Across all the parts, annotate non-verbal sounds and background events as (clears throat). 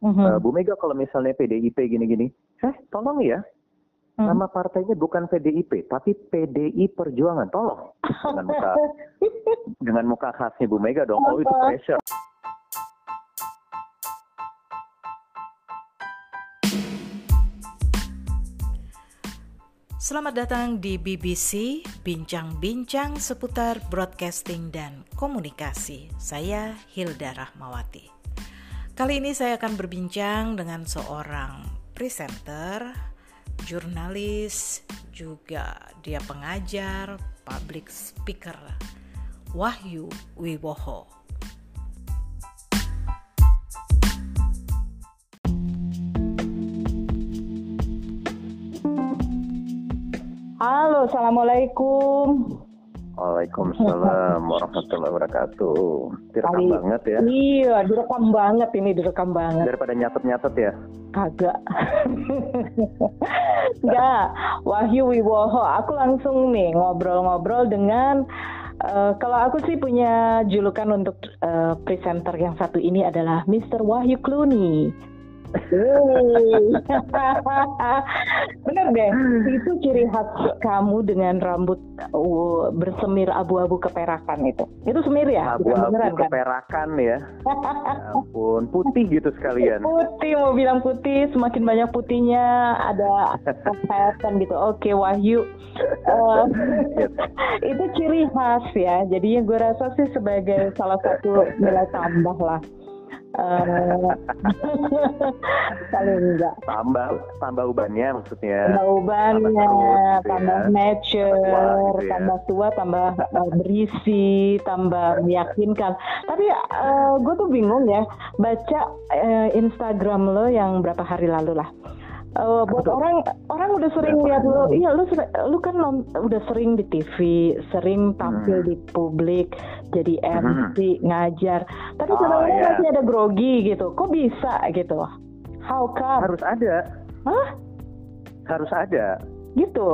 Mhm. Eh, Bu Mega kalau misalnya PDIP gini-gini, eh tolong ya, Hmm. nama partainya bukan PDIP, tapi PDI Perjuangan, tolong. Dengan muka (laughs) dengan muka khasnya Bu Mega dong, oh itu pressure. Selamat datang di BBC Bincang-bincang seputar broadcasting dan komunikasi. Saya Hilda Rahmawati. Kali ini saya akan berbincang dengan seorang presenter, jurnalis, juga dia pengajar, public speaker, Wahyu Wiwoho. Halo, assalamualaikum. Waalaikumsalam (laughs) warahmatullahi wabarakatuh. Direkam Kali- banget ya. Iya, direkam banget ini, direkam banget. Daripada nyatet-nyatet ya. Kagak. (laughs) Enggak, Wahyu Wiwoho. Aku langsung nih ngobrol-ngobrol dengan eh, kalau aku sih punya julukan untuk eh, presenter yang satu ini adalah Mr. Wahyu Clooney. Bener deh, itu ciri khas kamu dengan rambut uh, bersemir abu-abu keperakan itu. Itu semir ya? Beneran Abu-abu kan? keperakan ya. (laughs) Ya ampun, putih gitu sekalian. Putih mau bilang putih, semakin banyak putihnya ada kesehatan gitu. Oke Wahyu, Eh, (laughs) itu ciri khas ya. Jadinya gue rasa sih sebagai salah satu nilai tambah lah. Eh, (laughs) paling enggak Tambah tambah ubannya maksudnya. tambah ubannya, Tambah terus gitu tambah ya. nature, Tambah tua gitu ya. tambah tua, tambah eh, berisi, tambah meyakinkan. Tapi eh, gue tuh bingung ya baca Instagram lo yang berapa hari lalu lah. Eh, buat orang orang udah sering lihat lo, iya lu ser- lu kan nom- udah sering di TV, sering tampil Hmm. di publik, jadi MC, ngajar. Tapi Oh, kadang-kadang iya. masih ada grogi gitu. Kok bisa gitu? How come? Harus ada, Hah? harus ada. Gitu.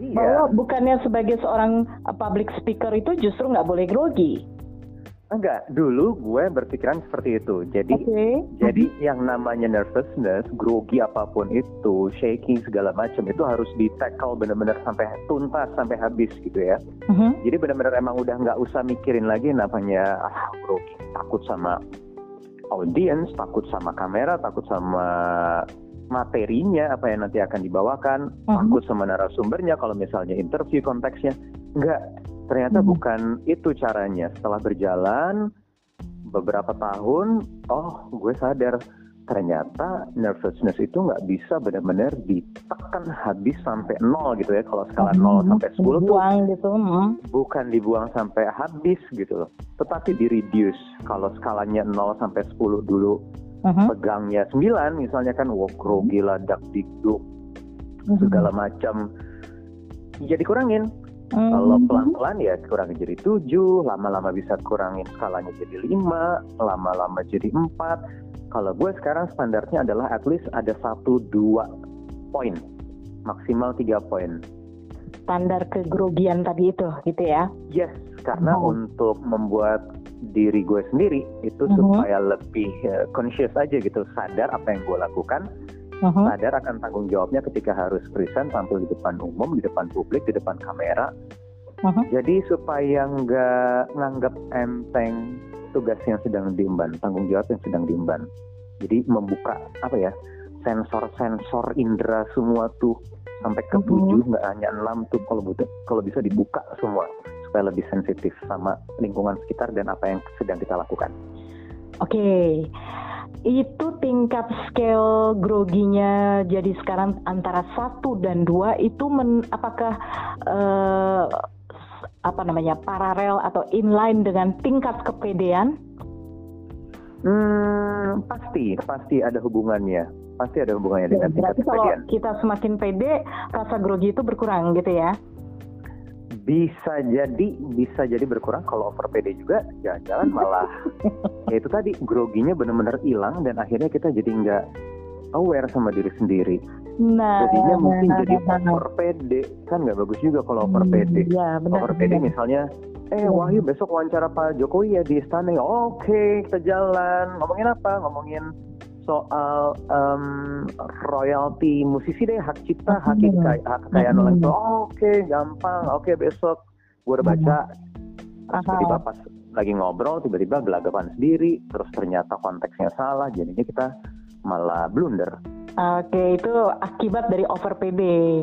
Iya. bahwa bukannya sebagai seorang uh, public speaker itu justru nggak boleh grogi. Enggak, dulu gue berpikiran seperti itu. Jadi Oke. jadi yang namanya nervousness, grogi apa pun itu, shaking segala macam itu harus di tackle benar-benar sampai tuntas sampai habis gitu ya. Mhm. Jadi benar-benar emang udah nggak usah mikirin lagi namanya ah grogi, takut sama audience, takut sama kamera, takut sama materinya apa yang nanti akan dibawakan, Mhm. takut sama narasumbernya kalau misalnya interview konteksnya. Enggak, ternyata Mhm. bukan itu caranya. Setelah berjalan beberapa tahun, oh gue sadar ternyata nervousness itu nggak bisa benar-benar ditekan habis sampai nol gitu ya. Kalau skala 0 Mhm. sampai 10 tuh gitu. mhm. bukan dibuang sampai habis gitu loh. Tetapi di reduce. Kalau skalanya 0 sampai 10 dulu Mhm. pegangnya 9 misalnya kan wow grogi lah dak dikduk Mhm. segala macam ya dikurangin Mhm. kalau pelan-pelan ya kurangin jadi 7 lama-lama bisa kurangin skalanya jadi 5 lama-lama jadi 4 kalau gue sekarang standarnya adalah at least ada 1 2 poin maksimal 3 poin standar kegrogian tadi itu gitu ya. Yes, karena Oh. untuk membuat diri gue sendiri itu Mhm. supaya lebih eh, conscious aja gitu, sadar apa yang gue lakukan, Mhm. sadar akan tanggung jawabnya ketika harus present tampil di depan umum, di depan publik, di depan kamera. Mhm. Jadi supaya nggak nganggap enteng tugas yang sedang diemban, tanggung jawab yang sedang diemban. Jadi membuka apa ya sensor-sensor indera semua tuh sampai ke tujuh nggak hanya enam tuh kalau butuh kalau bisa dibuka semua supaya lebih sensitif sama lingkungan sekitar dan apa yang sedang kita lakukan. Oke. Itu tingkat scale groginya jadi sekarang antara satu dan dua itu men- apakah s- apa namanya paralel atau inline dengan tingkat kepedean? Hmm, pasti pasti ada hubungannya, pasti ada hubungannya dengan tingkat Berarti kalau kepedean. kita semakin pede, rasa grogi itu berkurang gitu ya? Bisa jadi bisa jadi berkurang kalau over PD juga jangan-jangan (laughs) malah ya itu tadi groginya benar-benar hilang dan akhirnya kita jadi nggak aware sama diri sendiri. Nah, Jadinya mungkin nah, jadi nah, nah. over PD kan nggak bagus juga kalau over Hmm, PD. Iya, benar. Over PD misalnya eh Iya. Wahyu besok wawancara Pak Jokowi ya di istana ya oke kita jalan ngomongin apa ngomongin soal um, royalti musisi deh hak cipta hak, hak kekayaan orang oh, oke okay, gampang. Oke okay, besok gue udah baca. Terus tiba-tiba pas lagi ngobrol tiba-tiba gelagapan sendiri terus ternyata konteksnya salah jadinya kita malah blunder Oke, itu akibat dari over PD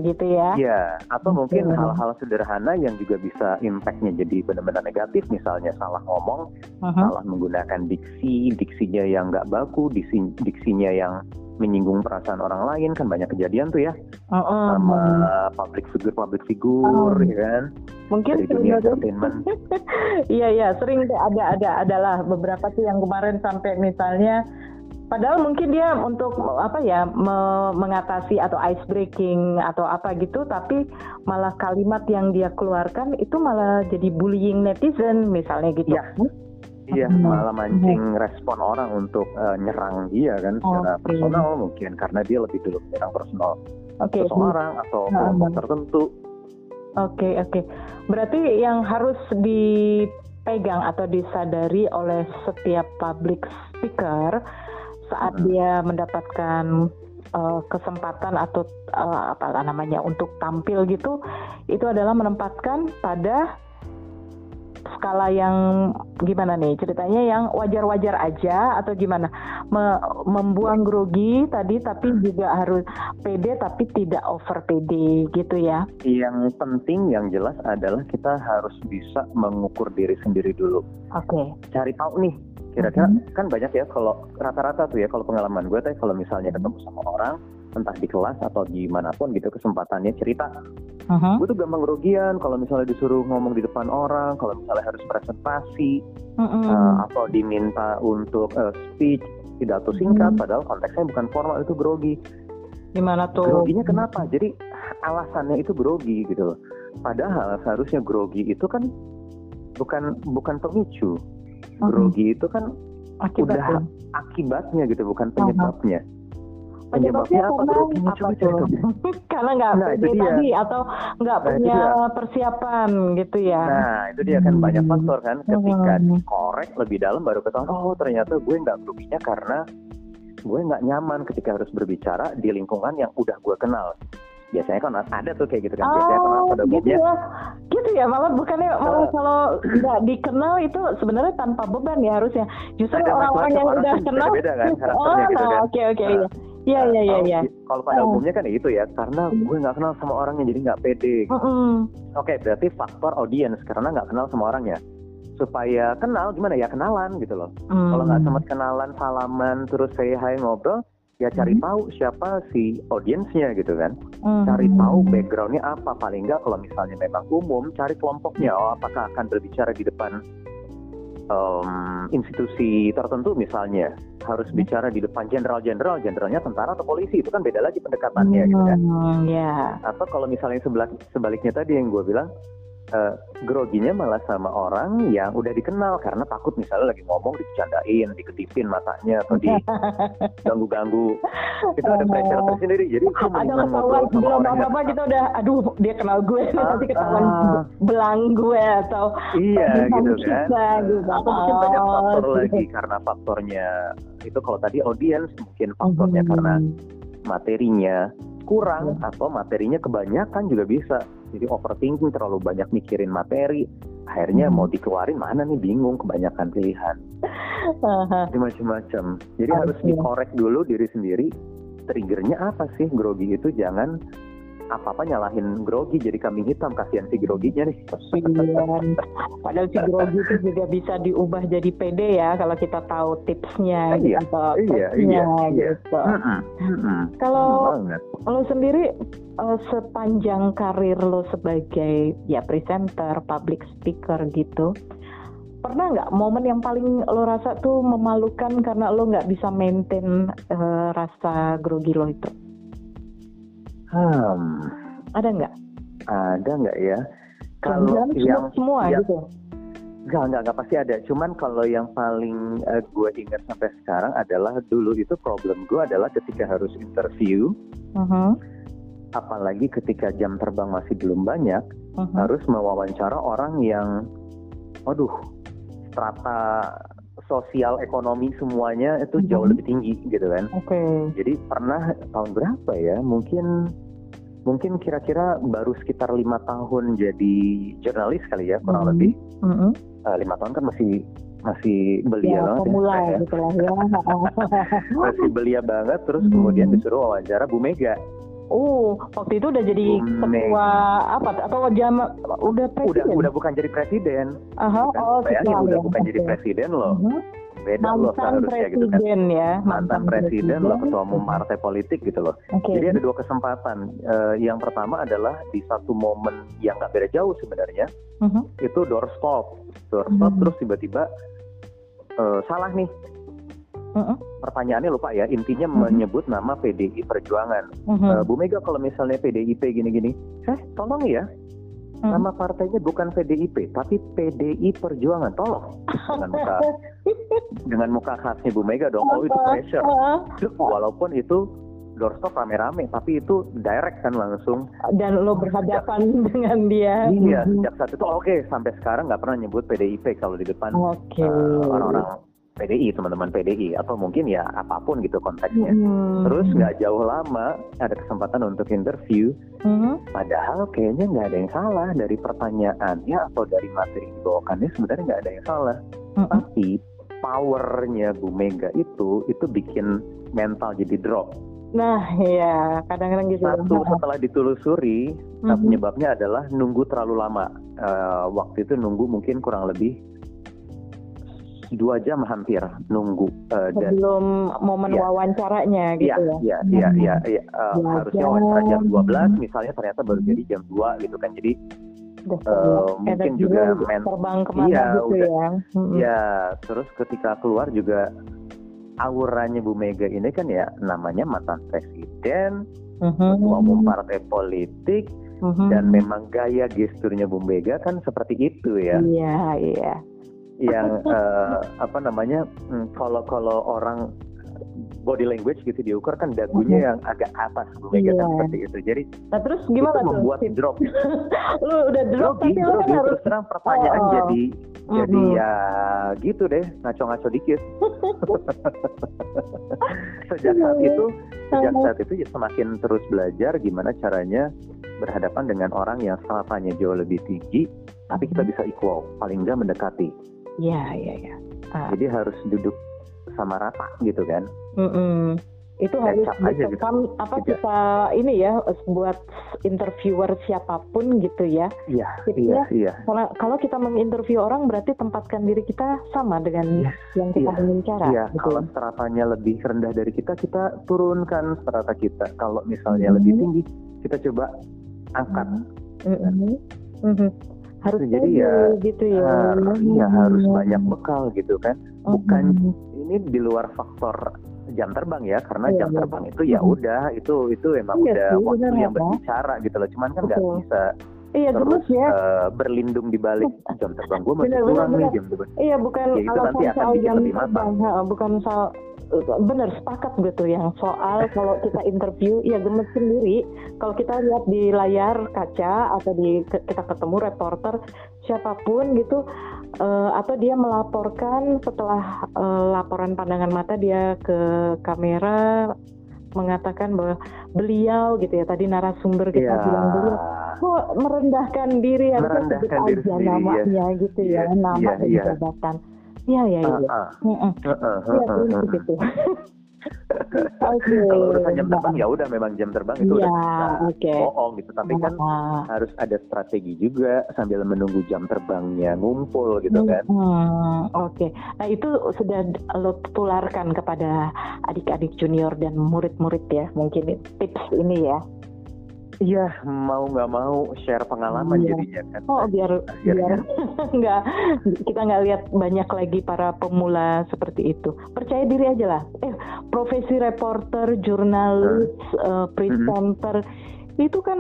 gitu ya? Iya, atau mungkin hal-hal sederhana yang juga bisa impactnya jadi benar-benar negatif, misalnya salah ngomong, uh-huh. salah menggunakan diksi, diksinya yang nggak baku, diksi, diksinya yang menyinggung perasaan orang lain kan banyak kejadian tuh ya. Uh, uh, sama public figure public figure uh, ya kan? Mungkin dari dunia entertainment. (laughs) Iya iya sering ada ada adalah beberapa sih yang kemarin sampai misalnya Padahal mungkin dia untuk apa ya me mengatasi atau ice breaking atau apa gitu, tapi malah kalimat yang dia keluarkan itu malah jadi bullying netizen misalnya gitu. Ya. Iya, hmm. malah mancing hmm. respon orang untuk uh, nyerang dia kan secara okay. personal mungkin karena dia lebih dulu menyerang personal okay. seseorang atau kelompok tertentu. Oke, okay, oke. Okay. Berarti yang harus dipegang atau disadari oleh setiap public speaker saat hmm. dia mendapatkan uh, kesempatan atau uh, apa namanya untuk tampil gitu itu adalah menempatkan pada skala yang gimana nih ceritanya yang wajar-wajar aja atau gimana Me membuang grogi tadi tapi juga harus pede tapi tidak over pede gitu ya yang penting yang jelas adalah kita harus bisa mengukur diri sendiri dulu oke okay. cari tahu nih kira-kira mm-hmm. kan banyak ya kalau rata-rata tuh ya kalau pengalaman gue tuh kalau misalnya ketemu sama orang entah di kelas atau di mana pun gitu kesempatannya cerita uh-huh. gue tuh gampang kerugian kalau misalnya disuruh ngomong di depan orang kalau misalnya harus presentasi uh-huh. uh, atau diminta untuk uh, speech pidato singkat uh-huh. padahal konteksnya bukan formal itu grogi gimana tuh groginya kenapa jadi alasannya itu grogi gitu loh padahal seharusnya grogi itu kan bukan bukan pemicu grogi itu kan Akibat udah akibatnya gitu bukan penyebabnya. Penyebabnya, apa grogi? Coba cerita. (laughs) Karena nggak nah, pede tadi atau nggak nah, punya persiapan gitu ya. Nah itu dia kan hmm. banyak faktor kan. Ketika hmm. dikorek lebih dalam baru ketahuan oh ternyata gue nggak groginya karena gue nggak nyaman ketika harus berbicara di lingkungan yang udah gue kenal biasanya kan ada tuh kayak gitu kan biasanya oh, pada gitu ya gitu ya malah bukannya malah uh, kalau nggak dikenal itu sebenarnya tanpa beban ya harusnya justru orang-orang yang udah kenal beda kan (laughs) oh gitu nah, kan oke oke iya Iya iya iya. iya. Kalau pada oh. umumnya kan itu ya, karena gue nggak kenal sama orangnya jadi nggak pede. Mm -hmm. Oke, okay, berarti faktor audiens karena nggak kenal sama orangnya. Supaya kenal gimana ya kenalan gitu loh. Mm. Kalau nggak sempat kenalan, salaman, terus saya hai ngobrol, ya cari hmm. tahu siapa si audiensnya gitu kan hmm. cari tahu backgroundnya apa paling nggak kalau misalnya memang umum cari kelompoknya oh apakah akan berbicara di depan um, institusi tertentu misalnya harus hmm. bicara di depan jenderal-jenderal jenderalnya tentara atau polisi itu kan beda lagi pendekatannya hmm. gitu kan yeah. atau kalau misalnya sebaliknya tadi yang gue bilang uh, groginya malah sama orang yang udah dikenal karena takut misalnya lagi ngomong dicandain, diketipin matanya atau diganggu-ganggu. (laughs) itu ada pressure tersendiri. Jadi ada ketahuan belum apa-apa kita udah aduh dia kenal gue uh, nanti ketahuan uh, belang gue atau iya gitu kan. Kita, gitu. Atau mungkin banyak oh, faktor oh, lagi karena faktornya itu kalau tadi audience mungkin faktornya hmm. karena materinya kurang hmm. atau materinya kebanyakan juga bisa jadi overthinking terlalu banyak mikirin materi. Akhirnya hmm. mau dikeluarin mana nih bingung kebanyakan pilihan. Jadi macam-macam jadi harus dikorek dulu diri sendiri. Triggernya apa sih grogi itu? Jangan apa-apa nyalahin grogi jadi kambing hitam kasihan si groginya nih. Iya. Padahal si grogi itu juga bisa diubah jadi pede ya kalau kita tahu tipsnya iya, gitu. Iya, iya, iya. Gitu. Kalau lo sendiri uh, sepanjang karir lo sebagai ya presenter, public speaker gitu, pernah nggak momen yang paling lo rasa tuh memalukan karena lo nggak bisa maintain uh, rasa grogi lo itu? Hmm. Ada nggak? Ada nggak ya? Kalau yang semua yang, gitu. Enggak, enggak, enggak pasti ada. Cuman kalau yang paling uh, gue ingat sampai sekarang adalah dulu itu problem gue adalah ketika harus interview. Uh -huh. Apalagi ketika jam terbang masih belum banyak, uh -huh. harus mewawancara orang yang, waduh, strata sosial ekonomi semuanya itu jauh Mhm. lebih tinggi gitu kan. Oke. Jadi pernah tahun berapa ya? Mungkin mungkin kira-kira baru sekitar lima tahun jadi jurnalis kali ya kurang Mhm. lebih. Mm-mm. Eh, lima tahun kan masih masih belia Ya, banget pemula ya. (laughs) gitu lah ya. (laughs) Masih belia banget terus Hmm. kemudian disuruh wawancara Bu Mega. Oh, waktu itu udah jadi Bu ketua apa atau jam udah Udah presiden? udah bukan jadi presiden. Aha, Kan? oh, Bayangin setelah udah ya. bukan jadi Oke. presiden loh. Mhm. Beda loh Mantan seharusnya gitu kan. presiden ya. Mantan presiden loh ketua umum partai politik gitu loh. Oke. Jadi ada dua kesempatan. Eh, yang pertama adalah di satu momen yang nggak beda jauh sebenarnya. Mhm. Itu doorstop, doorstop Hmm. terus tiba-tiba eh, salah nih. Mhm. Pertanyaannya lupa ya. Intinya Hmm. menyebut nama PDI Perjuangan. Mhm. Eh, Bu Mega kalau misalnya PDIP gini-gini, eh tolong ya. Hmm. Nama partainya bukan PDIP, tapi PDI Perjuangan. Tolong. Dengan muka (laughs) dengan muka khasnya Bu Mega dong. Oh itu pressure. Walaupun itu doorstop rame-rame, tapi itu direct kan langsung. Dan lo berhadapan dengan dia. Iya, Mhm. sejak saat itu oke sampai sekarang nggak pernah nyebut PDIP kalau di depan Oke. eh, orang-orang PDI, teman-teman PDI atau mungkin ya apa pun gitu konteksnya. Mhm. Terus nggak jauh lama ada kesempatan untuk interview, Mhm. padahal kayaknya nggak ada yang salah dari pertanyaannya atau dari materi yang dibawakannya sebenarnya nggak ada yang salah. Mhm. Tapi powernya Bu Mega itu itu bikin mental jadi drop. Nah, iya, kadang-kadang gitu. Satu setelah ditelusuri Mhm. penyebabnya adalah nunggu terlalu lama. Eh, waktu itu nunggu mungkin kurang lebih dua jam hampir nunggu Eh, dan Sebelum momen Iya. wawancaranya gitu Iya, ya. iya, iya, iya, iya. Eh, Dua harusnya jam. wawancara jam 12, misalnya ternyata baru jadi jam 2 gitu kan. Jadi Eh, kayak mungkin juga men- terbang ke mana Iya, gitu udah. ya. Mhm. ya terus ketika keluar juga auranya Bu Mega ini kan ya namanya mantan presiden, Mhm. ketua umum partai politik Mhm. dan memang gaya gesturnya Bu Mega kan seperti itu ya. Iya, iya. Yang eh, apa namanya hmm, kalau kalau orang body language gitu diukur kan dagunya yang agak atas Bu Mega kan Iya. seperti itu jadi Nah, terus gimana itu tuh? membuat Sip? drop (laughs) lu udah drop tapi lu kan harus terus terang pertanyaan Oh, oh. jadi jadi Mhm. ya gitu deh ngaco-ngaco dikit (laughs) sejak saat itu sejak saat itu ya semakin terus belajar gimana caranya berhadapan dengan orang yang stratanya jauh lebih tinggi tapi kita Mhm. bisa equal paling nggak mendekati Iya, iya, iya. Ah. jadi harus duduk sama rata gitu kan Mm-mm. Itu Dan harus aja gitu. apa Tidak. kita ini ya buat interviewer siapa pun gitu ya. iya Tipsnya, iya iya Karena kalau kita menginterview orang berarti tempatkan diri kita sama dengan Yes, yang kita iya, ingin cara. Iya, gitu. kalau stratanya lebih rendah dari kita, kita turunkan strata kita. Kalau misalnya Mhm. lebih tinggi, kita coba angkat. Mm-mm. Mhm. Harus Jadi pede ya, gitu ya. Harus, ya harus Mhm. banyak bekal gitu kan. bukan Mhm. Ini di luar faktor jam terbang ya, karena Iya, jam iya. terbang itu ya Mhm. udah, itu itu emang Iya udah sih, waktu yang Pak. berbicara gitu loh. Cuman kan nggak bisa Iya terus ya. eh, berlindung di balik jam terbang gue masih benar, kurang nih benar. jam terbang. Iya bukan Ya, itu alasan nanti akan soal jam terbang, ha, bukan soal benar sepakat gitu yang soal (laughs) kalau kita interview ya gemes sendiri kalau kita lihat di layar kaca atau di kita ketemu reporter siapa pun gitu eh, atau dia melaporkan setelah eh, laporan pandangan mata dia ke kamera mengatakan bahwa beliau gitu ya tadi narasumber kita Iya. bilang beliau kok merendahkan diri harusnya sebut diri aja sendiri, ya. namanya gitu ya Iya, nama iya, dan iya. jabatan iya iya iya Iya, prinsip itu. (laughs) Oke. (laughs) Kalau urusan jam terbang ya udah memang jam terbang itu Iya, udah oke. bohong gitu. Tapi kan Ah, harus ada strategi juga sambil menunggu jam terbangnya ngumpul gitu kan. hmm, Oke, nah itu sudah lo tularkan kepada adik-adik junior dan murid-murid ya, mungkin tips ini ya. Iya mau nggak mau share pengalaman Iya. jadinya kan. Oh biar biar Akhirnya. (laughs) nggak kita nggak lihat banyak lagi para pemula seperti itu. Percaya diri aja lah. Eh profesi reporter, jurnalis, eh, presenter itu kan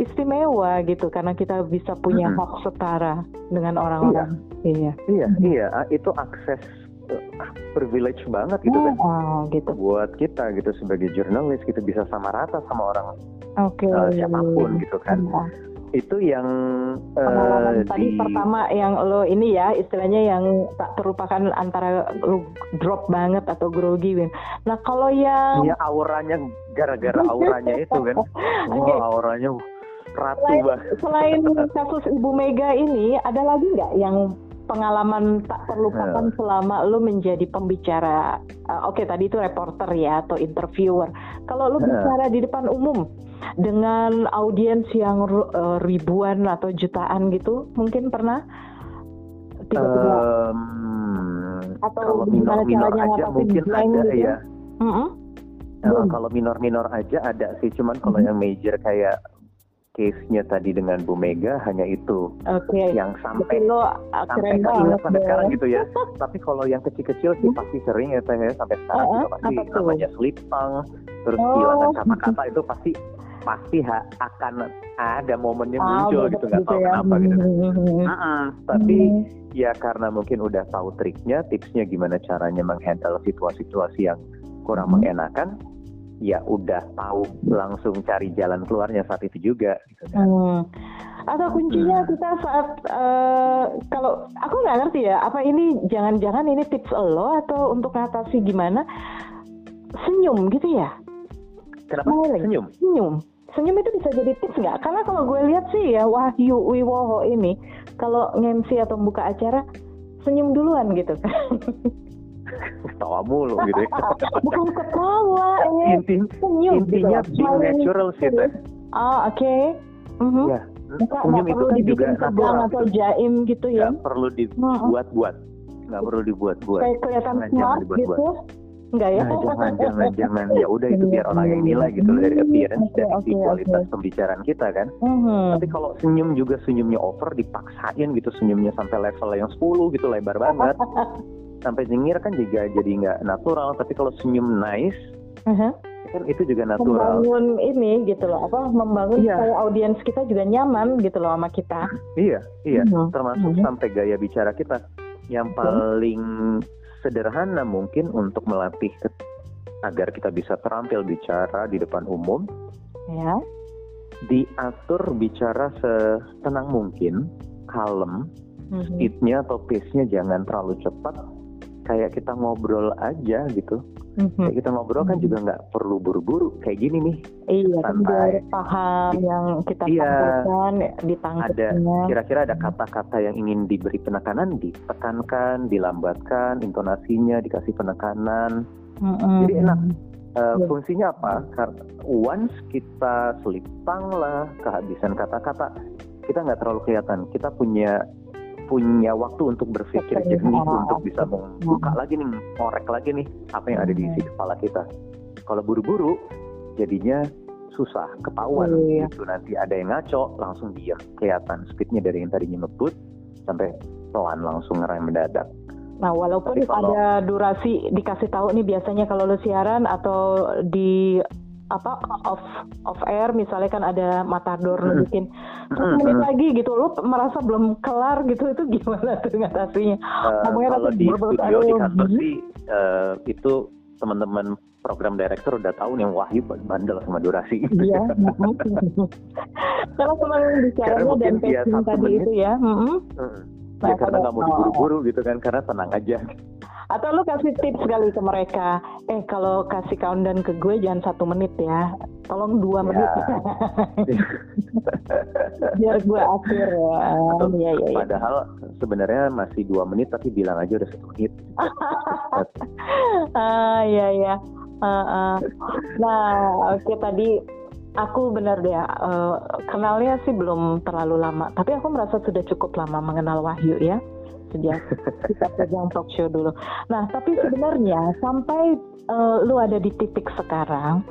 istimewa gitu karena kita bisa punya Mm-mm. hak setara dengan orang-orang. Iya. Iya iya ah, itu akses eh, privilege banget gitu kan. Oh gitu. Buat kita gitu sebagai jurnalis kita bisa sama rata sama orang Oke. eh, siapa pun gitu kan. Iya. Itu yang uh, tadi di pertama yang lo ini ya istilahnya yang tak terlupakan antara lo drop banget atau grogi Win. Nah kalau yang ya auranya gara-gara auranya itu kan. (laughs) Oke. Wah, auranya ratu selain, banget. selain (laughs) kasus Ibu Mega ini ada lagi nggak yang pengalaman tak terlupakan selama lo menjadi pembicara uh, oke tadi itu reporter ya atau interviewer kalau lo Heeh. bicara di depan umum dengan audiens yang uh, ribuan atau jutaan gitu mungkin pernah tiba-tiba Em, Atau kalau gimana caranya aja ngatasin blank ada gitu? ya. Mm-mm. Eh, Belum. kalau minor-minor aja ada sih, cuman kalau Mhm. yang major kayak case-nya tadi dengan Bu Mega hanya itu oke yang sampai lo uh, sampai keinget sampai sekarang gitu ya. (laughs) Tapi kalau yang kecil-kecil sih pasti sering ya teh ya sampai sekarang Uh-uh, juga pasti apa tuh? namanya slip tongue, terus Oh. kehilangan (laughs) kata-kata itu pasti pasti ha- akan ada momennya Ah, muncul gitu nggak tahu ya. kenapa gitu. Hmm. Ah, Tapi Hmm. ya karena mungkin udah tahu triknya, tipsnya gimana caranya menghandle situasi-situasi yang kurang Hmm. mengenakan, ya udah tahu langsung cari jalan keluarnya saat itu juga. Gitu kan. Hmm. Atau kuncinya Hmm. kita saat eh, kalau aku nggak ngerti ya, apa ini jangan-jangan ini tips lo atau untuk ngatasi gimana? Senyum gitu ya, Kenapa Smiling. senyum? senyum. Senyum itu bisa jadi tips nggak? Karena kalau gue lihat sih ya Wahyu Wiwoho ini kalau nge-MC atau buka acara senyum duluan gitu kan. (laughs) Tawa mulu gitu. ya. (laughs) Bukan ketawa, eh. Inti, senyum intinya gitu. being natural sih teh. Ah, oke. Mhm. Ya, Nggak- senyum nggak itu kan juga natural. atau Gitu. jaim gitu ya. Nggak perlu dibuat-buat, nggak perlu dibuat-buat. kayak kelihatan jangan smart dibuat-buat. gitu enggak ya Nah, jangan, jangan, jangan. Ya udah itu biar orang yang nilai gitu dari appearance Oke, dan oke, kualitas oke. pembicaraan kita kan. Mhm. Tapi kalau senyum juga senyumnya over dipaksain gitu senyumnya sampai level yang 10 gitu lebar banget. (laughs) sampai nyengir kan juga jadi nggak natural. Tapi kalau senyum nice Mhm. kan itu juga natural. membangun ini gitu loh apa membangun Iya. supaya audiens kita juga nyaman gitu loh sama kita Iya, iya. Mhm. Termasuk Mhm. sampai gaya bicara kita yang paling sederhana mungkin untuk melatih agar kita bisa terampil bicara di depan umum, ya diatur bicara setenang mungkin, kalem, Mhm. speednya atau pace-nya jangan terlalu cepat. Kayak kita ngobrol aja gitu. Mhm. Kayak kita ngobrol kan juga nggak perlu buru-buru. Kayak gini nih, iya kan santai. paham yang kita Iya. sampaikan ditangkapnya kira-kira ada kata-kata yang ingin diberi penekanan, ditekankan, dilambatkan, intonasinya dikasih penekanan. Mhm. Jadi enak. Uh, Iya. Fungsinya apa? Karena once kita selipang lah kehabisan kata-kata, kita nggak terlalu kelihatan. Kita punya punya waktu untuk berpikir jernih untuk bisa membuka lagi nih, ngorek lagi nih apa yang ada di isi kepala kita. Kalau buru-buru, jadinya susah ketahuan Iya. gitu. Nanti ada yang ngaco, langsung diam, kelihatan speednya dari yang tadinya ngebut sampai pelan langsung ngerem mendadak. Nah, walaupun kalau- ada durasi dikasih tahu nih biasanya kalau lu siaran atau di apa off off air misalnya kan ada matador nunjukin satu Mm-mm. menit lagi gitu lu merasa belum kelar gitu itu gimana tuh ngatasinya Eh, Ngomongnya kalau di studio di kantor sih eh, itu teman-teman program director udah tahu nih Wahyu bandel sama durasi. iya (laughs) kalau (laughs) teman Karena bicaranya dan pacing tadi menit. itu ya. Mm. Nah, ya karena nggak mau diburu-buru gitu kan karena tenang aja. Atau lu kasih tips kali ke mereka eh kalau kasih countdown ke gue jangan satu menit ya tolong dua Ya. menit (laughs) biar gue atur ya Atau iya iya iya Padahal sebenarnya masih dua menit tapi bilang aja udah satu menit. (laughs) ah iya iya Ah, ah. nah oke tadi aku benar deh eh, kenalnya sih belum terlalu lama tapi aku merasa sudah cukup lama mengenal Wahyu ya sejak kita pegang talk show dulu nah tapi sebenarnya sampai eh, lu ada di titik sekarang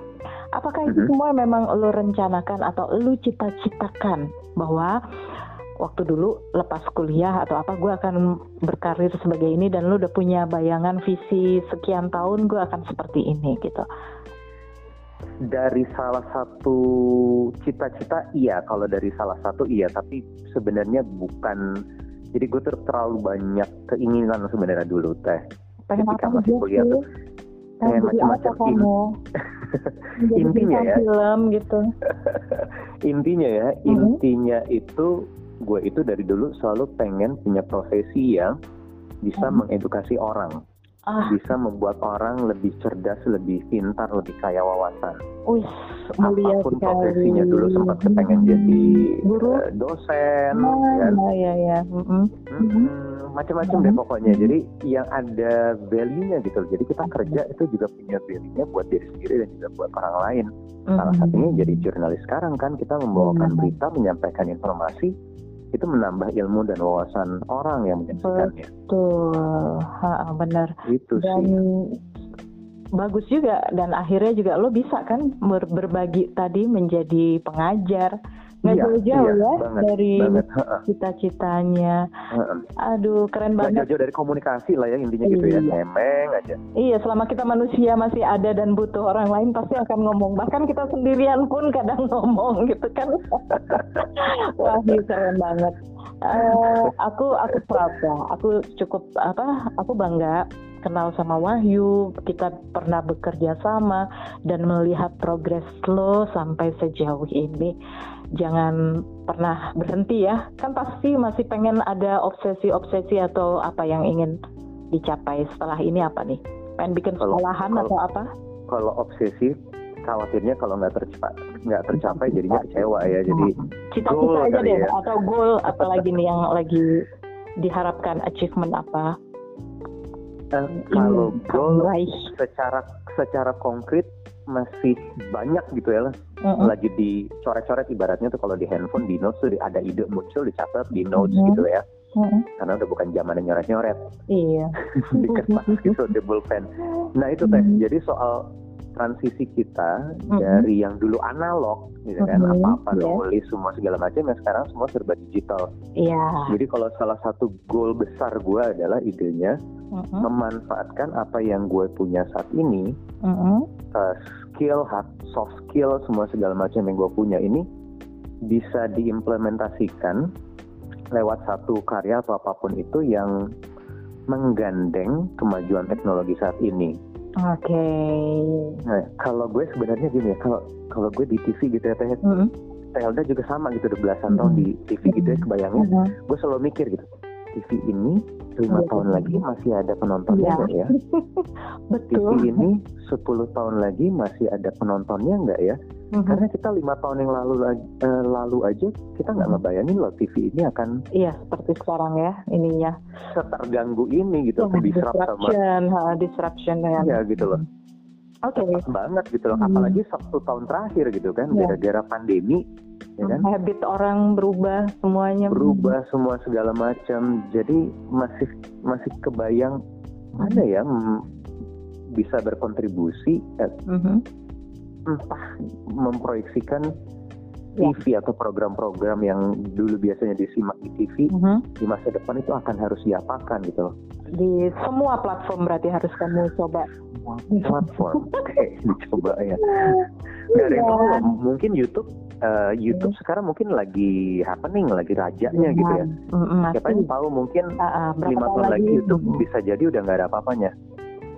apakah itu Mhm. semua memang lu rencanakan atau lu cita-citakan bahwa waktu dulu lepas kuliah atau apa gue akan berkarir sebagai ini dan lu udah punya bayangan visi sekian tahun gue akan seperti ini gitu. Dari salah satu cita-cita iya, kalau dari salah satu iya, tapi sebenarnya bukan. Jadi gue ter- terlalu banyak keinginan sebenarnya dulu teh. Pengen Ketika masih kuliah tuh, pengen macam-macam kamu? Intinya ya. film gitu. (laughs) intinya ya Mhm. intinya itu gue itu dari dulu selalu pengen punya profesi yang bisa Mhm. mengedukasi orang Ah, bisa membuat orang lebih cerdas lebih pintar lebih kaya wawasan. Wis mulia apa pun sekali. profesinya dulu sempat kepengen jadi Guru? eh, dosen Nah, ya. nah, ya ya. Mm-mm. Mm-mm, macam-macam deh pokoknya. Jadi yang ada value-nya gitu jadi kita kerja itu juga punya value-nya buat diri sendiri dan juga buat orang lain. Salah satunya jadi jurnalis sekarang kan. Kita membawakan Mhm. berita menyampaikan informasi itu menambah ilmu dan wawasan orang yang menyaksikannya Betul, Ha, benar. itu Dan sih bagus juga dan akhirnya juga lo bisa kan ber- berbagi tadi menjadi pengajar. Nggak Iya, jauh-jauh iya, ya banget, dari banget cita-citanya. Aduh, keren Nggak banget. jauh-jauh dari komunikasi lah ya intinya gitu ya Iya. nemeng aja Iya, selama kita manusia masih ada dan butuh orang lain pasti akan ngomong. Bahkan kita sendirian pun kadang (laughs) ngomong gitu kan. (laughs) Wah, ini keren banget. Eh, aku aku proud ya. Aku cukup apa? Aku bangga kenal sama Wahyu. Kita pernah bekerja sama dan melihat progres lo sampai sejauh ini. Jangan pernah berhenti ya. Kan pasti masih pengen ada obsesi-obsesi atau apa yang ingin dicapai setelah ini apa nih? Pengen bikin sekolahan kalau- atau apa? kalau obsesi khawatirnya kalau nggak tercapai nggak tercapai jadinya kecewa ya jadi Cita-cita goal aja deh ya. atau goal (laughs) apalagi nih yang lagi diharapkan achievement apa? Eh, (clears throat) kalau Ingin goal secara secara konkret masih banyak gitu ya Mm-mm. lagi dicoret-coret ibaratnya tuh kalau di handphone di notes tuh ada ide muncul dicatat di notes Mhm. gitu ya Mm-mm. karena udah bukan zaman nyoret-nyoret Iya. (laughs) di kertas gitu di pulpen nah itu teh Mhm. jadi soal transisi kita Mhm. dari yang dulu analog gitu kan Mhm, apa-apa iya. nulis semua segala macam ya sekarang semua serba digital Iya. jadi kalau salah satu goal besar gue adalah idenya Mm-mm. memanfaatkan apa yang gue punya saat ini Mm-mm. uh, skill, hard, soft skill, semua segala macam yang gue punya ini bisa diimplementasikan lewat satu karya atau apa pun itu yang menggandeng kemajuan teknologi saat ini. Oke. Nah, kalau gue sebenarnya gini ya, kalau kalau gue di TV gitu ya, Teh. Telda juga sama gitu, udah belasan Mhm. tahun di TV gitu ya, kebayangnya. Mm-mm. Gue selalu mikir gitu, TV ini lima Iya, tahun lagi masih ada penontonnya Iya. nggak ya? TV (laughs) Betul. ini 10 tahun lagi masih ada penontonnya nggak ya? Mhm. Karena kita lima tahun yang lalu eh, lalu aja kita nggak Mhm. ngebayangin loh TV ini akan Iya, seperti sekarang ya ininya. seterganggu ini gitu, Ya, diserap sama disruption, ha, disruption dengan. ya gitu loh. Oke. banget gitu loh. Mhm. Apalagi satu tahun terakhir gitu kan, Iya. gara-gara pandemi, ya kan, Habit orang berubah semuanya. berubah semua segala macam. Jadi masih masih kebayang ada ya bisa berkontribusi eh, Mhm. Entah memproyeksikan Ya. TV atau program-program yang dulu biasanya disimak di TV Mhm. di masa depan itu akan harus diapakan gitu loh. Di semua platform berarti harus kamu coba. Platform (laughs) Oke, dicoba ya. Gak ada yang Iya. tahu loh. Mungkin YouTube eh, YouTube sekarang mungkin lagi happening, lagi rajanya gitu ya. Siapa yang tahu mungkin Ah, ah, berapa lima tahun lagi YouTube mm, bisa jadi udah nggak ada apa-apanya.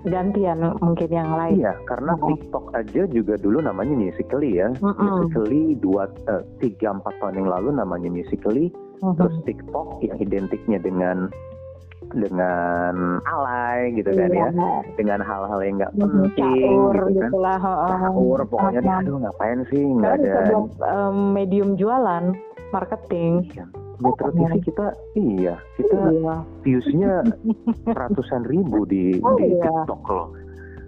Gantian mungkin yang lain. Iya, karena. TikTok aja juga dulu namanya Musical.ly ya. Mm-mm. Musical.ly dua eh, tiga empat tahun yang lalu namanya Musical.ly. Mhm. terus TikTok yang identiknya dengan dengan alay gitu kan Iya, ya dengan hal-hal yang nggak mhm, penting caur gitu kan gitu lah. ha, ha. caur pokoknya aduh ngapain sih nggak ada medium jualan, marketing. Iya. Metro TV kita iya kita Iya. viewsnya (laughs) ratusan ribu di Oh, di iya. TikTok loh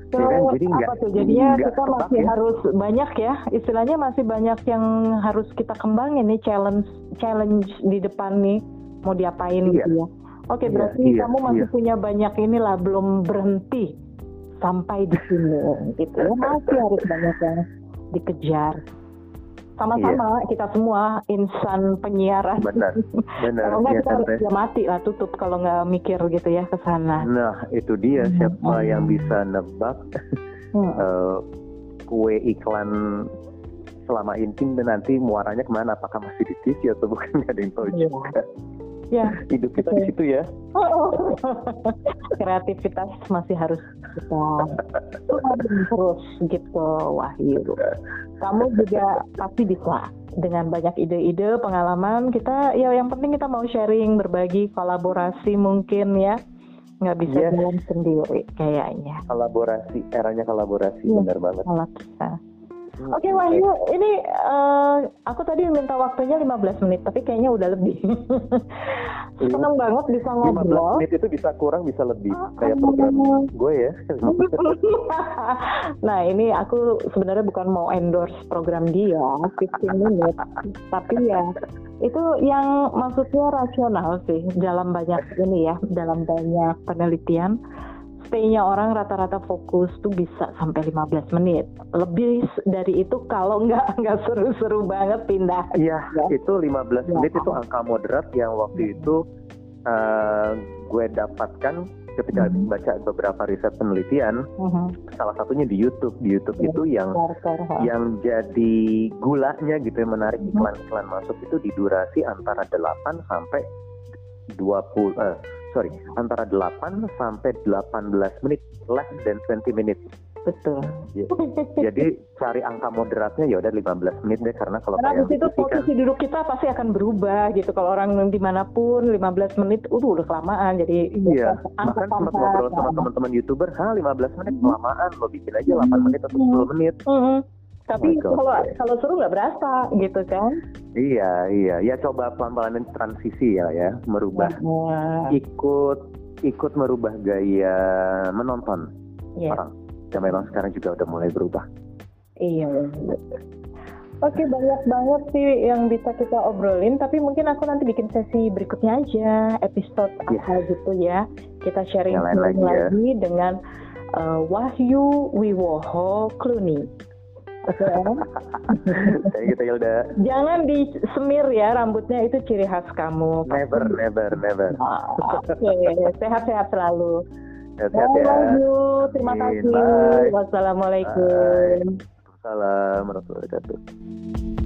So, Ya kan, jadi apa tuh? Jadinya kita masih ya. harus banyak ya, istilahnya masih banyak yang harus kita kembangin nih challenge challenge di depan nih mau diapain Iya. gitu ya. Oke, Iya, berarti iya, kamu masih iya. punya banyak inilah belum berhenti sampai di sini gitu ya. Masih harus banyak yang dikejar. Sama-sama Iya. kita semua insan penyiaran. benar benar Kalau nggak ya kita Teh? ya mati lah tutup kalau nggak mikir gitu ya ke sana. nah itu dia Mhm. siapa Mhm. yang bisa nebak Hmm. (laughs) eh, kue iklan selama intim dan nanti muaranya ke mana apakah masih di TV atau bukan (laughs) nggak ada yang tahu Iya. juga Ya, hidup kita di situ ya. (laughs) Kreativitas masih harus kita terus gitu Wahyu. Kamu juga pasti bisa dengan banyak ide-ide pengalaman kita. Ya yang penting kita mau sharing berbagi kolaborasi mungkin ya. Nggak bisa yes. jalan sendiri kayaknya. Kolaborasi eranya kolaborasi yes. benar banget. Hmm. Oke okay, Wahyu, ini uh, aku tadi minta waktunya 15 menit, tapi kayaknya udah lebih. (laughs) Senang banget bisa ngobrol. 15 menit itu bisa kurang, bisa lebih. Oh, Kayak program gue ya. (laughs) nah ini aku sebenarnya bukan mau endorse program dia, 15 menit. tapi ya itu yang maksudnya rasional sih dalam banyak ini ya, dalam banyak penelitian stay-nya orang rata-rata fokus tuh bisa sampai 15 menit. Lebih dari itu kalau nggak (laughs) nggak seru-seru banget pindah. Iya, ya. itu 15 ya. menit itu angka moderat yang waktu hmm. itu uh, gue dapatkan ketika hmm. baca beberapa riset penelitian. Hmm. Salah satunya di YouTube. Di YouTube ya, itu yang yang jadi gulanya gitu yang menarik hmm. iklan-iklan masuk itu di durasi antara 8 sampai 20 uh, sorry antara 8 sampai 18 menit less than 20 menit betul. Ya, jadi cari angka moderatnya ya udah 15 menit deh karena kalau karena di situ posisi duduk kita pasti akan berubah gitu. Kalau orang di mana pun 15 menit uh, udah kelamaan. Jadi iya bahkan sempat ngobrol sama teman-teman youtuber ha 15 menit kelamaan lo bikin aja 8 menit atau 10 menit. Mm -hmm tapi oh kalau kalau seru nggak berasa gitu kan? Iya iya. Ya coba pelan-pelan transisi ya ya. Merubah Wah. ikut ikut merubah gaya menonton yeah. orang. Memang sekarang juga udah mulai berubah. Iya Oke banyak banget sih yang bisa kita obrolin. Tapi mungkin aku nanti bikin sesi berikutnya aja episode yeah. apa gitu ya. Kita sharing lain lagi, ya. lagi dengan uh, Wahyu Wiwoho Clooney Kayak gitu Hilda. Jangan disemir ya rambutnya itu ciri khas kamu. Never, never, never. Oke, okay. sehat-sehat selalu. Sehat-sehat ya. Terima kasih. Bye. Wassalamualaikum. Waalaikumsalam warahmatullahi wabarakatuh.